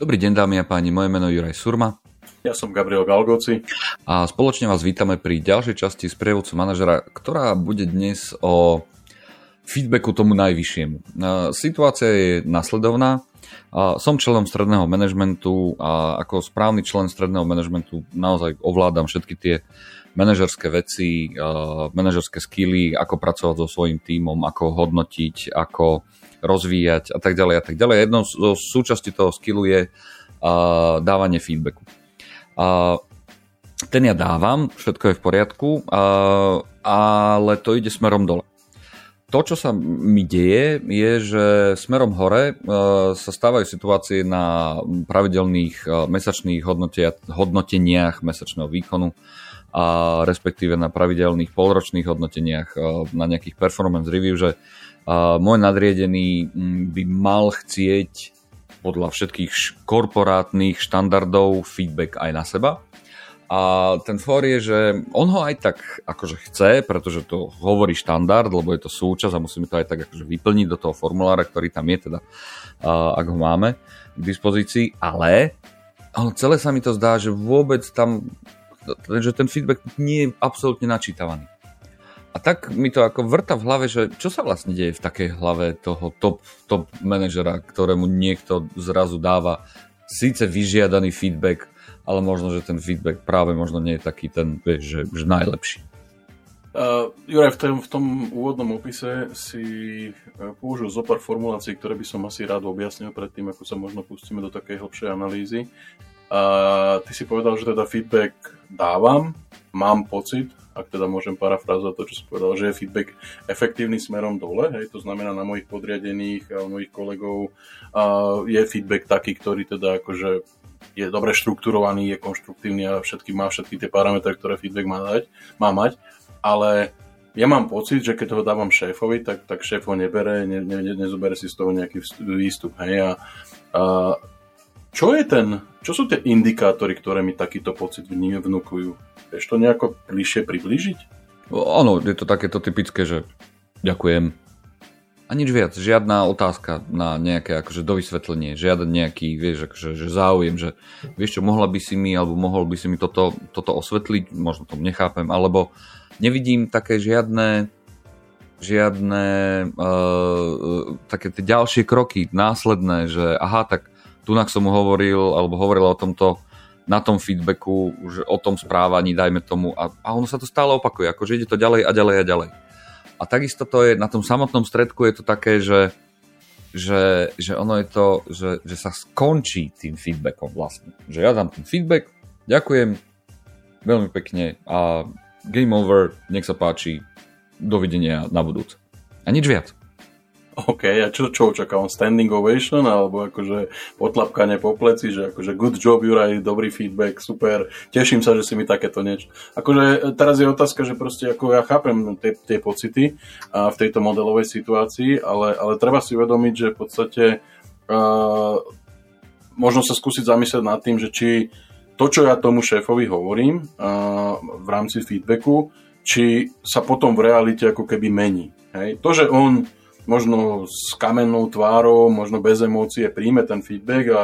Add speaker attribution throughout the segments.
Speaker 1: Dobrý deň dámy a páni, moje meno je Juraj Surma.
Speaker 2: Ja som Gabriel Galgoci.
Speaker 1: A spoločne vás vítame pri ďalšej časti z prievodcu manažera, ktorá bude dnes o feedbacku tomu najvyššiemu. Situácia je nasledovná. Som členom stredného manažmentu a ako správny člen stredného manažmentu naozaj ovládam všetky tie manažerské veci, manažerské skily, ako pracovať so svojím tímom, ako hodnotiť, ako rozvíjať a tak ďalej a tak ďalej. Jednou zo súčasti toho skillu je uh, dávanie feedbacku. Ten ja dávam, všetko je v poriadku, uh, ale to ide smerom dole. To, čo sa mi deje, je, že smerom hore uh, sa stávajú situácie na pravidelných uh, mesačných hodnoteniach mesačného výkonu, a respektíve na pravidelných polročných hodnoteniach, uh, na nejakých performance review, že môj nadriedený by mal chcieť podľa všetkých korporátnych štandardov feedback aj na seba. A ten for je, že on ho aj tak akože chce, pretože to hovorí štandard, lebo je to súčasť a musíme to aj tak akože vyplniť do toho formulára, ktorý tam je teda, ak ho máme k dispozícii, ale celé sa mi to zdá, že vôbec tam, že ten feedback nie je absolútne načítavaný. A tak mi to ako vrta v hlave, že čo sa vlastne deje v takej hlave toho top, top manažera, ktorému niekto zrazu dáva síce vyžiadaný feedback, ale možno, že ten feedback práve možno nie je taký ten, vieš, že, že najlepší.
Speaker 2: Uh, Juraj, v tom, v tom úvodnom opise si uh, použil zo pár formulácií, ktoré by som asi rád objasnil predtým, ako sa možno pustíme do takej hlbšej analýzy. Uh, ty si povedal, že teda feedback dávam, mám pocit, ak teda môžem parafrázovať to, čo som povedal, že je feedback efektívny smerom dole, hej, to znamená na mojich podriadených a mojich kolegov a je feedback taký, ktorý teda akože je dobre štrukturovaný, je konštruktívny a všetky, má všetky tie parametre, ktoré feedback má, dať, má mať, ale ja mám pocit, že keď ho dávam šéfovi, tak, tak šéf ho nebere, ne, ne, ne, nezobere si z toho nejaký výstup. Hej, a, a čo je ten, čo sú tie indikátory, ktoré mi takýto pocit vnúkujú? Vieš to nejako bližšie priblížiť?
Speaker 1: Áno, je to takéto typické, že ďakujem. A nič viac, žiadna otázka na nejaké akože dovysvetlenie, žiaden nejaký, vieš, akože, že záujem, že vieš čo, mohla by si mi, alebo mohol by si mi toto, toto osvetliť, možno to nechápem, alebo nevidím také žiadne žiadne uh, také tie ďalšie kroky následné, že aha, tak tunak som mu hovoril, alebo hovoril o tomto na tom feedbacku, už o tom správaní, dajme tomu, a, a ono sa to stále opakuje, akože ide to ďalej a ďalej a ďalej. A takisto to je, na tom samotnom stredku je to také, že, že, že ono je to, že, že sa skončí tým feedbackom vlastne. Že ja dám ten feedback, ďakujem veľmi pekne a game over, nech sa páči, dovidenia na budúc. A nič viac.
Speaker 2: OK, a čo, čo očakávam? Standing ovation alebo akože potlapkanie po pleci, že akože good job Juraj, dobrý feedback, super, teším sa, že si mi takéto niečo. Akože teraz je otázka, že proste ako ja chápem tie, tie pocity a v tejto modelovej situácii, ale, ale treba si uvedomiť, že v podstate uh, možno sa skúsiť zamyslieť nad tým, že či to, čo ja tomu šéfovi hovorím uh, v rámci feedbacku, či sa potom v realite ako keby mení. Hej? To, že on možno s kamennou tvárou, možno bez emócie príjme ten feedback a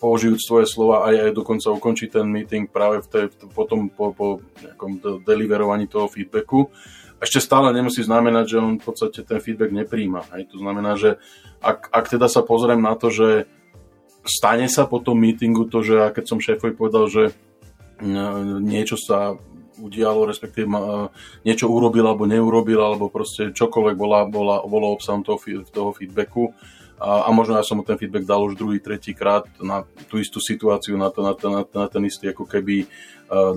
Speaker 2: použijúc svoje slova aj, aj dokonca ukončí ten meeting práve v tej, potom po, po nejakom deliverovaní toho feedbacku. Ešte stále nemusí znamenať, že on v podstate ten feedback nepríjma. Hej. To znamená, že ak, ak teda sa pozriem na to, že stane sa po tom meetingu to, že keď som šéfovi povedal, že niečo sa udialo, respektíve ma, niečo urobil alebo neurobil, alebo proste čokoľvek bola, bola, bolo obsahom toho, toho feedbacku. A, a možno ja som mu ten feedback dal už druhý, tretí krát na tú istú situáciu, na, to, na, to, na, na ten istý ako keby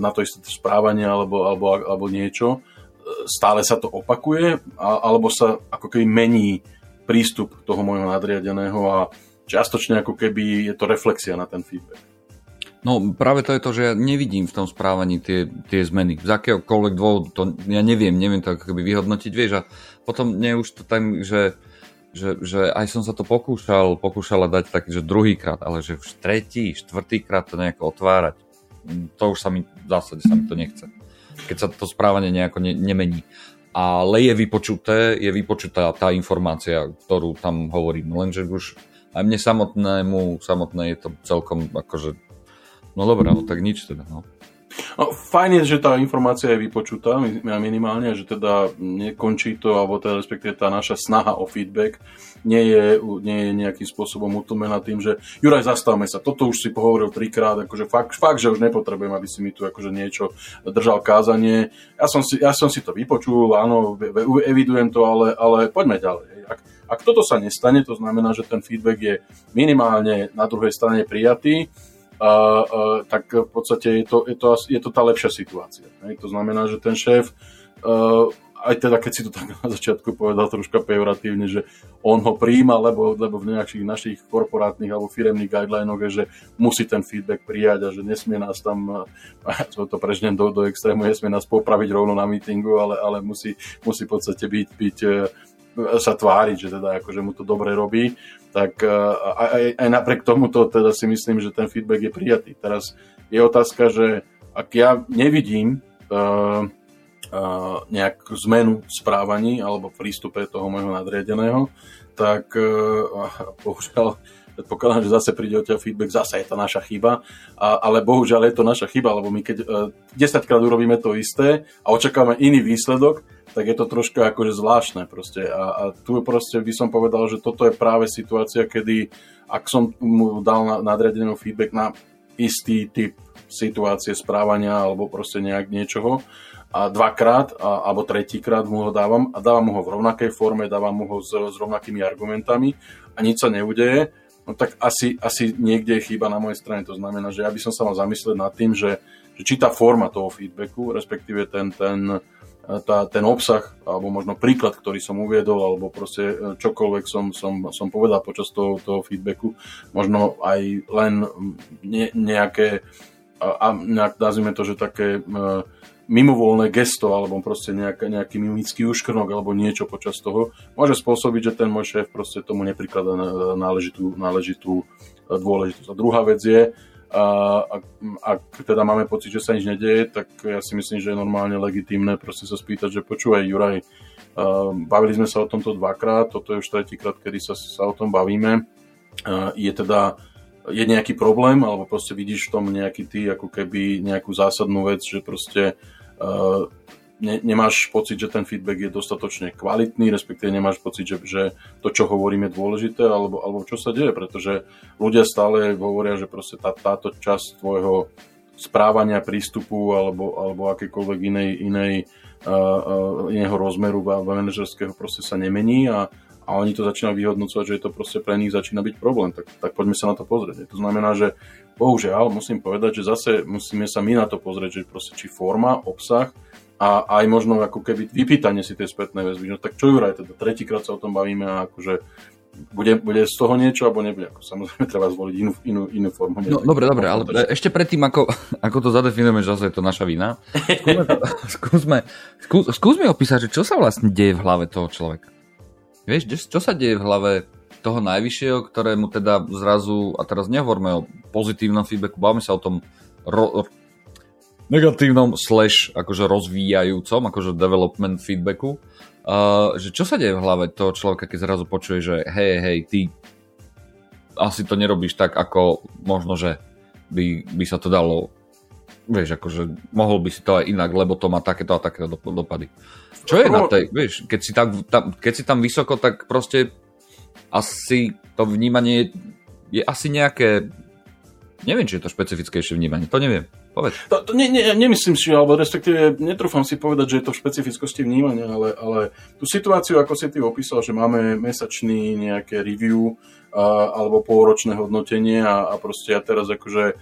Speaker 2: na to isté správanie alebo, alebo, alebo niečo. Stále sa to opakuje, alebo sa ako keby mení prístup toho môjho nadriadeného a čiastočne ako keby je to reflexia na ten feedback.
Speaker 1: No práve to je to, že ja nevidím v tom správaní tie, tie zmeny. Z akéhokoľvek dôvodu, to ja neviem, neviem to ako keby vyhodnotiť, vieš, a potom nie už to tam, že, že, že aj som sa to pokúšal, pokúšala dať tak, že druhýkrát, ale že už tretí, štvrtýkrát to nejako otvárať, to už sa mi, v zásade sa mi to nechce. Keď sa to správanie nejako ne, nemení. Ale je vypočuté, je vypočutá tá informácia, ktorú tam hovorím, lenže už aj mne samotnému, samotné je to celkom akože, no dobré, no tak nič teda, no.
Speaker 2: No, fajn je, že tá informácia je vypočutá minimálne, že teda nekončí to, alebo teda respektíve tá naša snaha o feedback nie je, nie je nejakým spôsobom utlmená tým, že Juraj, zastavme sa, toto už si pohovoril trikrát, akože fakt, fakt, že už nepotrebujem, aby si mi tu akože niečo držal kázanie. Ja som si, ja som si to vypočul, áno, evidujem to, ale, ale poďme ďalej. Ak, ak toto sa nestane, to znamená, že ten feedback je minimálne na druhej strane prijatý, tak v podstate je to, je, to, je to tá lepšia situácia. Hej? To znamená, že ten šéf uh, aj teda keď si to tak na začiatku povedal troška pejoratívne, že on ho príjma, lebo, lebo v nejakých našich korporátnych alebo firemných guidelinoch je, že musí ten feedback prijať a že nesmie nás tam, ja to prežnem do, do extrému, nesmie nás popraviť rovno na meetingu, ale, ale musí, musí v podstate byť, byť sa tváriť, že teda akože mu to dobre robí tak e, aj, aj napriek tomuto teda si myslím, že ten feedback je prijatý. Teraz je otázka, že ak ja nevidím uh, uh, nejakú zmenu v správaní alebo v prístupe toho môjho nadriadeného, tak uh, bohužiaľ predpokladám, že zase príde od ťa feedback, zase je to naša chyba, a, ale bohužiaľ je to naša chyba, lebo my keď uh, 10 krát urobíme to isté a očakávame iný výsledok, tak je to troška akože zvláštne proste. A, a tu proste by som povedal, že toto je práve situácia, kedy ak som mu dal na, nadriadenú feedback na istý typ situácie, správania alebo proste nejak niečoho a dvakrát a, alebo tretíkrát mu ho dávam a dávam mu ho v rovnakej forme, dávam mu ho s, s rovnakými argumentami a nič sa neudeje, no tak asi, asi niekde je chyba na mojej strane. To znamená, že ja by som sa mal zamyslieť nad tým, že, že či tá forma toho feedbacku, respektíve ten, ten, tá, ten obsah, alebo možno príklad, ktorý som uviedol, alebo proste e, čokoľvek som, som, som povedal počas toho, toho feedbacku, možno aj len ne, nejaké, a, nejak, nazvime to, že také uh, mimovolné gesto, alebo proste nejaký, nejaký mimický uškrnok, alebo niečo počas toho, môže spôsobiť, že ten môj šéf proste tomu neprikladá náležitú, náležitú e, dôležitosť. A druhá vec je, a ak, ak teda máme pocit, že sa nič nedieje, tak ja si myslím, že je normálne legitímne proste sa spýtať, že počúvaj Juraj, uh, bavili sme sa o tomto dvakrát, toto je už tretíkrát, kedy sa, sa o tom bavíme. Uh, je teda je nejaký problém, alebo proste vidíš v tom nejaký ty, ako keby nejakú zásadnú vec, že proste uh, ne, nemáš pocit, že ten feedback je dostatočne kvalitný, respektíve nemáš pocit, že, že to, čo hovorím, je dôležité, alebo, alebo čo sa deje, pretože ľudia stále hovoria, že proste tá, táto časť tvojho správania, prístupu alebo, alebo akékoľvek inej, inej uh, uh, iného rozmeru manažerského proste sa nemení a, a oni to začínajú vyhodnocovať, že je to proste pre nich začína byť problém, tak, tak poďme sa na to pozrieť. To znamená, že bohužiaľ musím povedať, že zase musíme sa my na to pozrieť, že proste či forma, obsah a aj možno ako keby vypýtanie si tej spätnej väzby. No tak čo Juraj, teda tretíkrát sa o tom bavíme a akože bude, bude z toho niečo alebo nebude. Ako samozrejme treba zvoliť inú, inú, inú formu.
Speaker 1: No, dobre, dobre, ale to, ešte predtým, ako, ako to zadefinujeme, že zase je to naša vina, skúsme, to, skúsme, skús, skúsme opísať, že čo sa vlastne deje v hlave toho človeka. Vieš, čo sa deje v hlave toho najvyššieho, ktorému teda zrazu, a teraz nehovorme o pozitívnom feedbacku, bavíme sa o tom ro, negatívnom slash akože rozvíjajúcom, akože development feedbacku, uh, že čo sa deje v hlave toho človeka, keď zrazu počuje, že hej, hej, ty asi to nerobíš tak, ako možno, že by, by sa to dalo vieš, akože mohol by si to aj inak, lebo to má takéto a takéto dopady. Čo je na tej, vieš, keď si, tak, tam, keď si tam vysoko, tak proste asi to vnímanie je, je asi nejaké, neviem, či je to špecifickejšie vnímanie, to neviem. Povedz.
Speaker 2: To, to ne, ne, nemyslím si, alebo respektíve netrúfam si povedať, že je to v špecifickosti vnímania, ale, ale tú situáciu, ako si ty opísal, že máme mesačný nejaké review alebo pôročné hodnotenie a, a proste ja teraz akože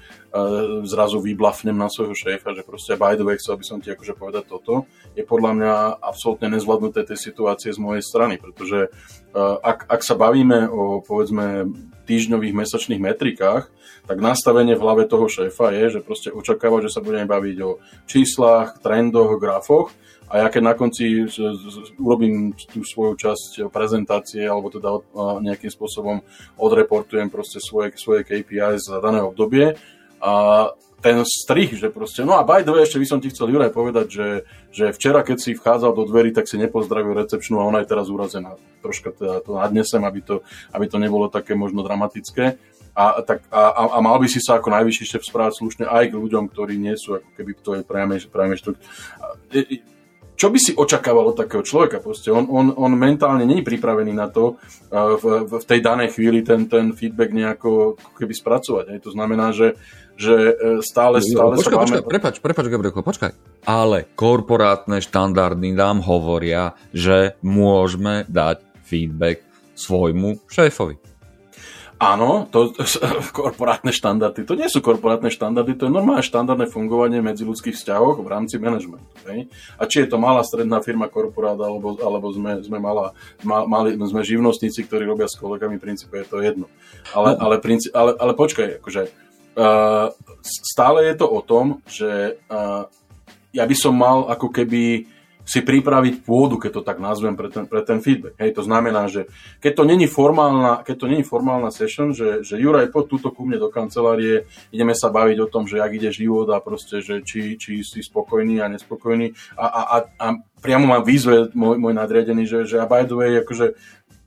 Speaker 2: zrazu vyblafnem na svojho šéfa, že proste by the way, chcel by som ti akože povedať toto, je podľa mňa absolútne nezvládnuté tej situácie z mojej strany, pretože ak, ak sa bavíme o povedzme týždňových, mesačných metrikách, tak nastavenie v hlave toho šéfa je, že proste očakáva, že sa budeme baviť o číslach, trendoch, grafoch a ja keď na konci urobím tú svoju časť prezentácie alebo teda nejakým spôsobom odreportujem proste svoje, svoje KPI za dané obdobie, a ten strich, že proste, no a by the way, ešte by som ti chcel Juraj povedať, že, že včera, keď si vchádzal do dverí, tak si nepozdravil recepčnú a ona je teraz urazená. Troška teda to nadnesem, aby to, aby to nebolo také možno dramatické. A, tak, a, a mal by si sa ako najvyšší šéf správať slušne aj k ľuďom, ktorí nie sú ako keby to je priame, priame štruktúra čo by si očakával od takého človeka? Proste on, on, on mentálne není pripravený na to v, v tej danej chvíli ten, ten feedback nejako keby spracovať. Hej. To znamená, že, že stále, stále
Speaker 1: počkaj, sa máme... Počkaj, prepač, prepač, Gabrielko, počkaj. Ale korporátne štandardy nám hovoria, že môžeme dať feedback svojmu šéfovi.
Speaker 2: Áno, to, korporátne štandardy, to nie sú korporátne štandardy, to je normálne štandardné fungovanie medzi ľudských vzťahoch v rámci manažmentu. Hej? A či je to malá stredná firma korporát, alebo, alebo sme, sme, malá, ma, mali, sme živnostníci, ktorí robia s kolegami, v princípe je to jedno. Ale, no. ale, princíp, ale, ale počkaj, akože, uh, stále je to o tom, že uh, ja by som mal ako keby si pripraviť pôdu, keď to tak nazvem, pre ten, pre ten feedback. Hej, to znamená, že keď to není formálna, keď to není formálna session, že, že Juraj, poď túto ku mne do kancelárie, ideme sa baviť o tom, že jak ide život a proste, že či, či si spokojný a nespokojný a, a, a, a priamo mám výzve môj, môj nadriadený, že, že a by the way, akože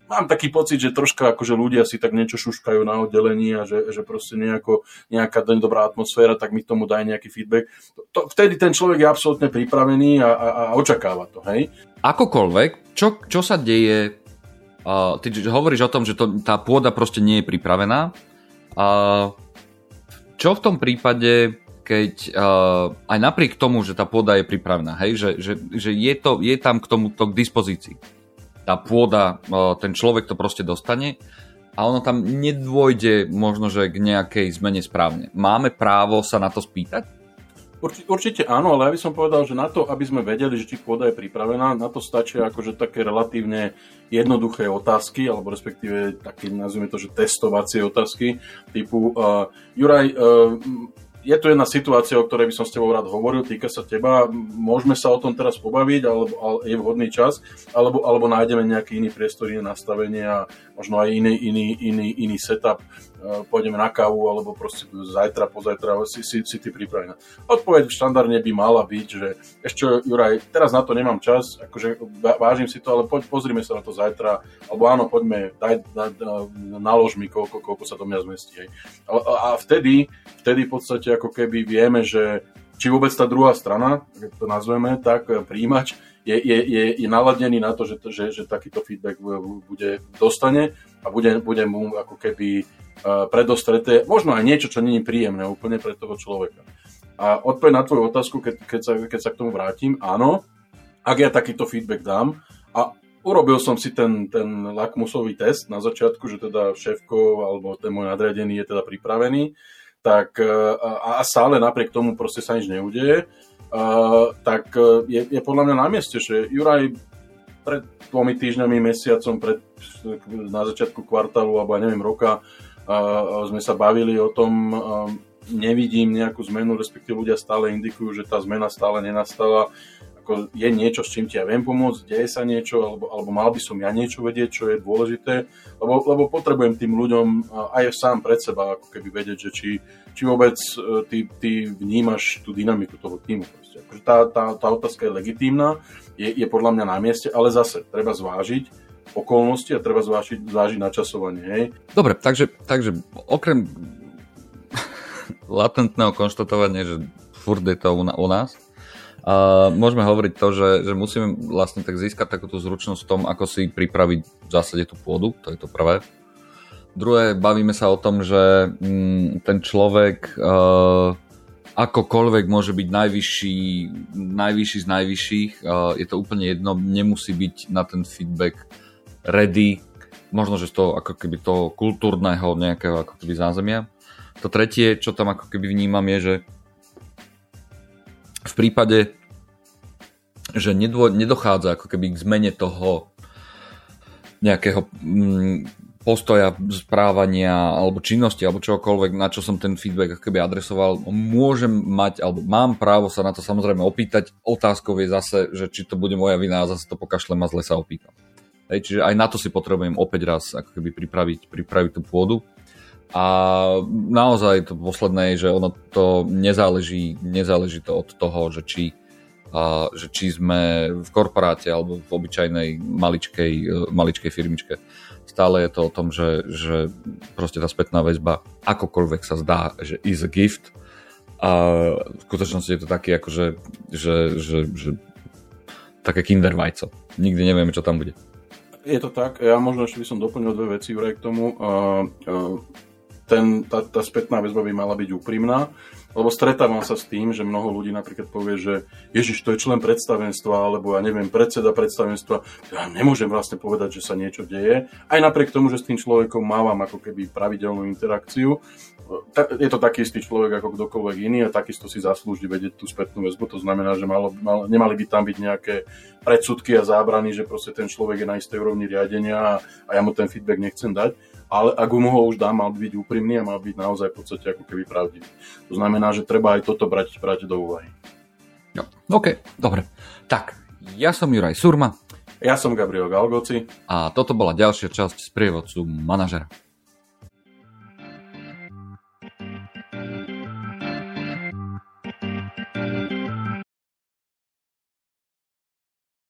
Speaker 2: mám taký pocit, že troška akože ľudia si tak niečo šuškajú na oddelení a že, že proste nejako, nejaká dobrá atmosféra, tak mi tomu daj nejaký feedback. To, vtedy ten človek je absolútne pripravený a, a, a očakáva to, hej?
Speaker 1: Akokoľvek, čo, čo sa deje, uh, ty hovoríš o tom, že to, tá pôda proste nie je pripravená. Uh, čo v tom prípade, keď uh, aj napriek tomu, že tá pôda je pripravená, hej, že, že, že je, to, je tam k tomuto k dispozícii tá pôda, ten človek to proste dostane a ono tam nedôjde možno, že k nejakej zmene správne. Máme právo sa na to spýtať?
Speaker 2: Určite, určite áno, ale ja by som povedal, že na to, aby sme vedeli, že či pôda je pripravená, na to stačia akože také relatívne jednoduché otázky, alebo respektíve také, nazvime to, že testovacie otázky, typu uh, Juraj, uh, je tu jedna situácia, o ktorej by som s tebou rád hovoril, týka sa teba, môžeme sa o tom teraz pobaviť, alebo, ale je vhodný čas, alebo, alebo nájdeme nejaký iný priestor, iné nastavenie a možno aj iný, iný, iný, iný setup, pôjdeme na kávu, alebo proste zajtra, pozajtra si, si, si ty pripravená. Odpoveď štandardne by mala byť, že ešte Juraj, teraz na to nemám čas, akože vážim si to, ale poď, pozrime sa na to zajtra, alebo áno, poďme, daj, daj, nalož mi, koľko, koľko sa do mňa zmestí. Hej. A, a vtedy, vtedy v podstate ako keby vieme, že či vôbec tá druhá strana, ak to nazveme tak, príjimač, je, je, je, je naladený na to, že, že, že takýto feedback bude, dostane a bude, bude mu ako keby uh, predostreté, možno aj niečo, čo není príjemné úplne pre toho človeka. A odpoveď na tvoju otázku, keď, keď, sa, keď sa k tomu vrátim, áno, ak ja takýto feedback dám a urobil som si ten, ten lakmusový test na začiatku, že teda šéfko alebo ten môj nadriadený je teda pripravený, tak e, a, stále napriek tomu proste sa nič neudeje, uh, tak e, je, je podľa mňa na mieste, že Juraj pred dvomi týždňami, mesiacom, pred, na začiatku kvartálu alebo neviem roka sme sa bavili o tom, nevidím nejakú zmenu, respektíve ľudia stále indikujú, že tá zmena stále nenastala ako je niečo, s čím ti ja viem pomôcť, deje sa niečo, alebo, alebo mal by som ja niečo vedieť, čo je dôležité, lebo, lebo potrebujem tým ľuďom aj sám pred seba ako keby vedieť, že či, či vôbec e, ty, ty vnímaš tú dynamiku toho týmu. Akože tá, tá, tá otázka je legitímna, je, je podľa mňa na mieste, ale zase treba zvážiť okolnosti a treba zvážiť, zvážiť načasovanie. Hej?
Speaker 1: Dobre, takže, takže okrem latentného konštatovania, že furt je to u nás, a môžeme hovoriť to, že, že musíme vlastne tak získať takúto zručnosť v tom, ako si pripraviť v zásade tú pôdu, to je to prvé. Druhé, bavíme sa o tom, že mm, ten človek uh, akokoľvek môže byť najvyšší, najvyšší z najvyšších, uh, je to úplne jedno, nemusí byť na ten feedback ready, možno, že z toho ako keby toho kultúrneho nejakého ako keby zázemia. To tretie, čo tam ako keby vnímam je, že v prípade, že nedvo, nedochádza ako keby k zmene toho nejakého mm, postoja, správania alebo činnosti alebo čokoľvek, na čo som ten feedback ako keby adresoval, môžem mať alebo mám právo sa na to samozrejme opýtať. Otázkou je zase, že či to bude moja vina a zase to pokašlem a zle sa opýtam. Hej, čiže aj na to si potrebujem opäť raz ako keby pripraviť, pripraviť tú pôdu. A naozaj to posledné je, že ono to nezáleží, nezáleží to od toho, že či, a, že či sme v korporáte alebo v obyčajnej maličkej, e, maličkej firmičke. Stále je to o tom, že, že proste tá spätná väzba akokoľvek sa zdá, že is a gift. A v skutočnosti je to taký akože, že, že, že také kinder vajco. Nikdy nevieme, čo tam bude.
Speaker 2: Je to tak. Ja možno ešte by som doplnil dve veci vraj k tomu. Uh, uh ten, tá, tá spätná väzba by mala byť úprimná, lebo stretávam sa s tým, že mnoho ľudí napríklad povie, že Ježiš, to je člen predstavenstva, alebo ja neviem, predseda predstavenstva, ja nemôžem vlastne povedať, že sa niečo deje, aj napriek tomu, že s tým človekom mávam ako keby pravidelnú interakciu. Je to taký istý človek ako kdokoľvek iný a takisto si zaslúži vedieť tú spätnú väzbu, to znamená, že malo, mal, nemali by tam byť nejaké predsudky a zábrany, že proste ten človek je na istej úrovni riadenia a, a ja mu ten feedback nechcem dať ale ak mu ho už dá, mal byť úprimný a mal byť naozaj v podstate ako keby pravdivý. To znamená, že treba aj toto brať, brať do úvahy.
Speaker 1: Jo. OK, dobre. Tak, ja som Juraj Surma.
Speaker 2: Ja som Gabriel Galgoci.
Speaker 1: A toto bola ďalšia časť z prievodcu manažera.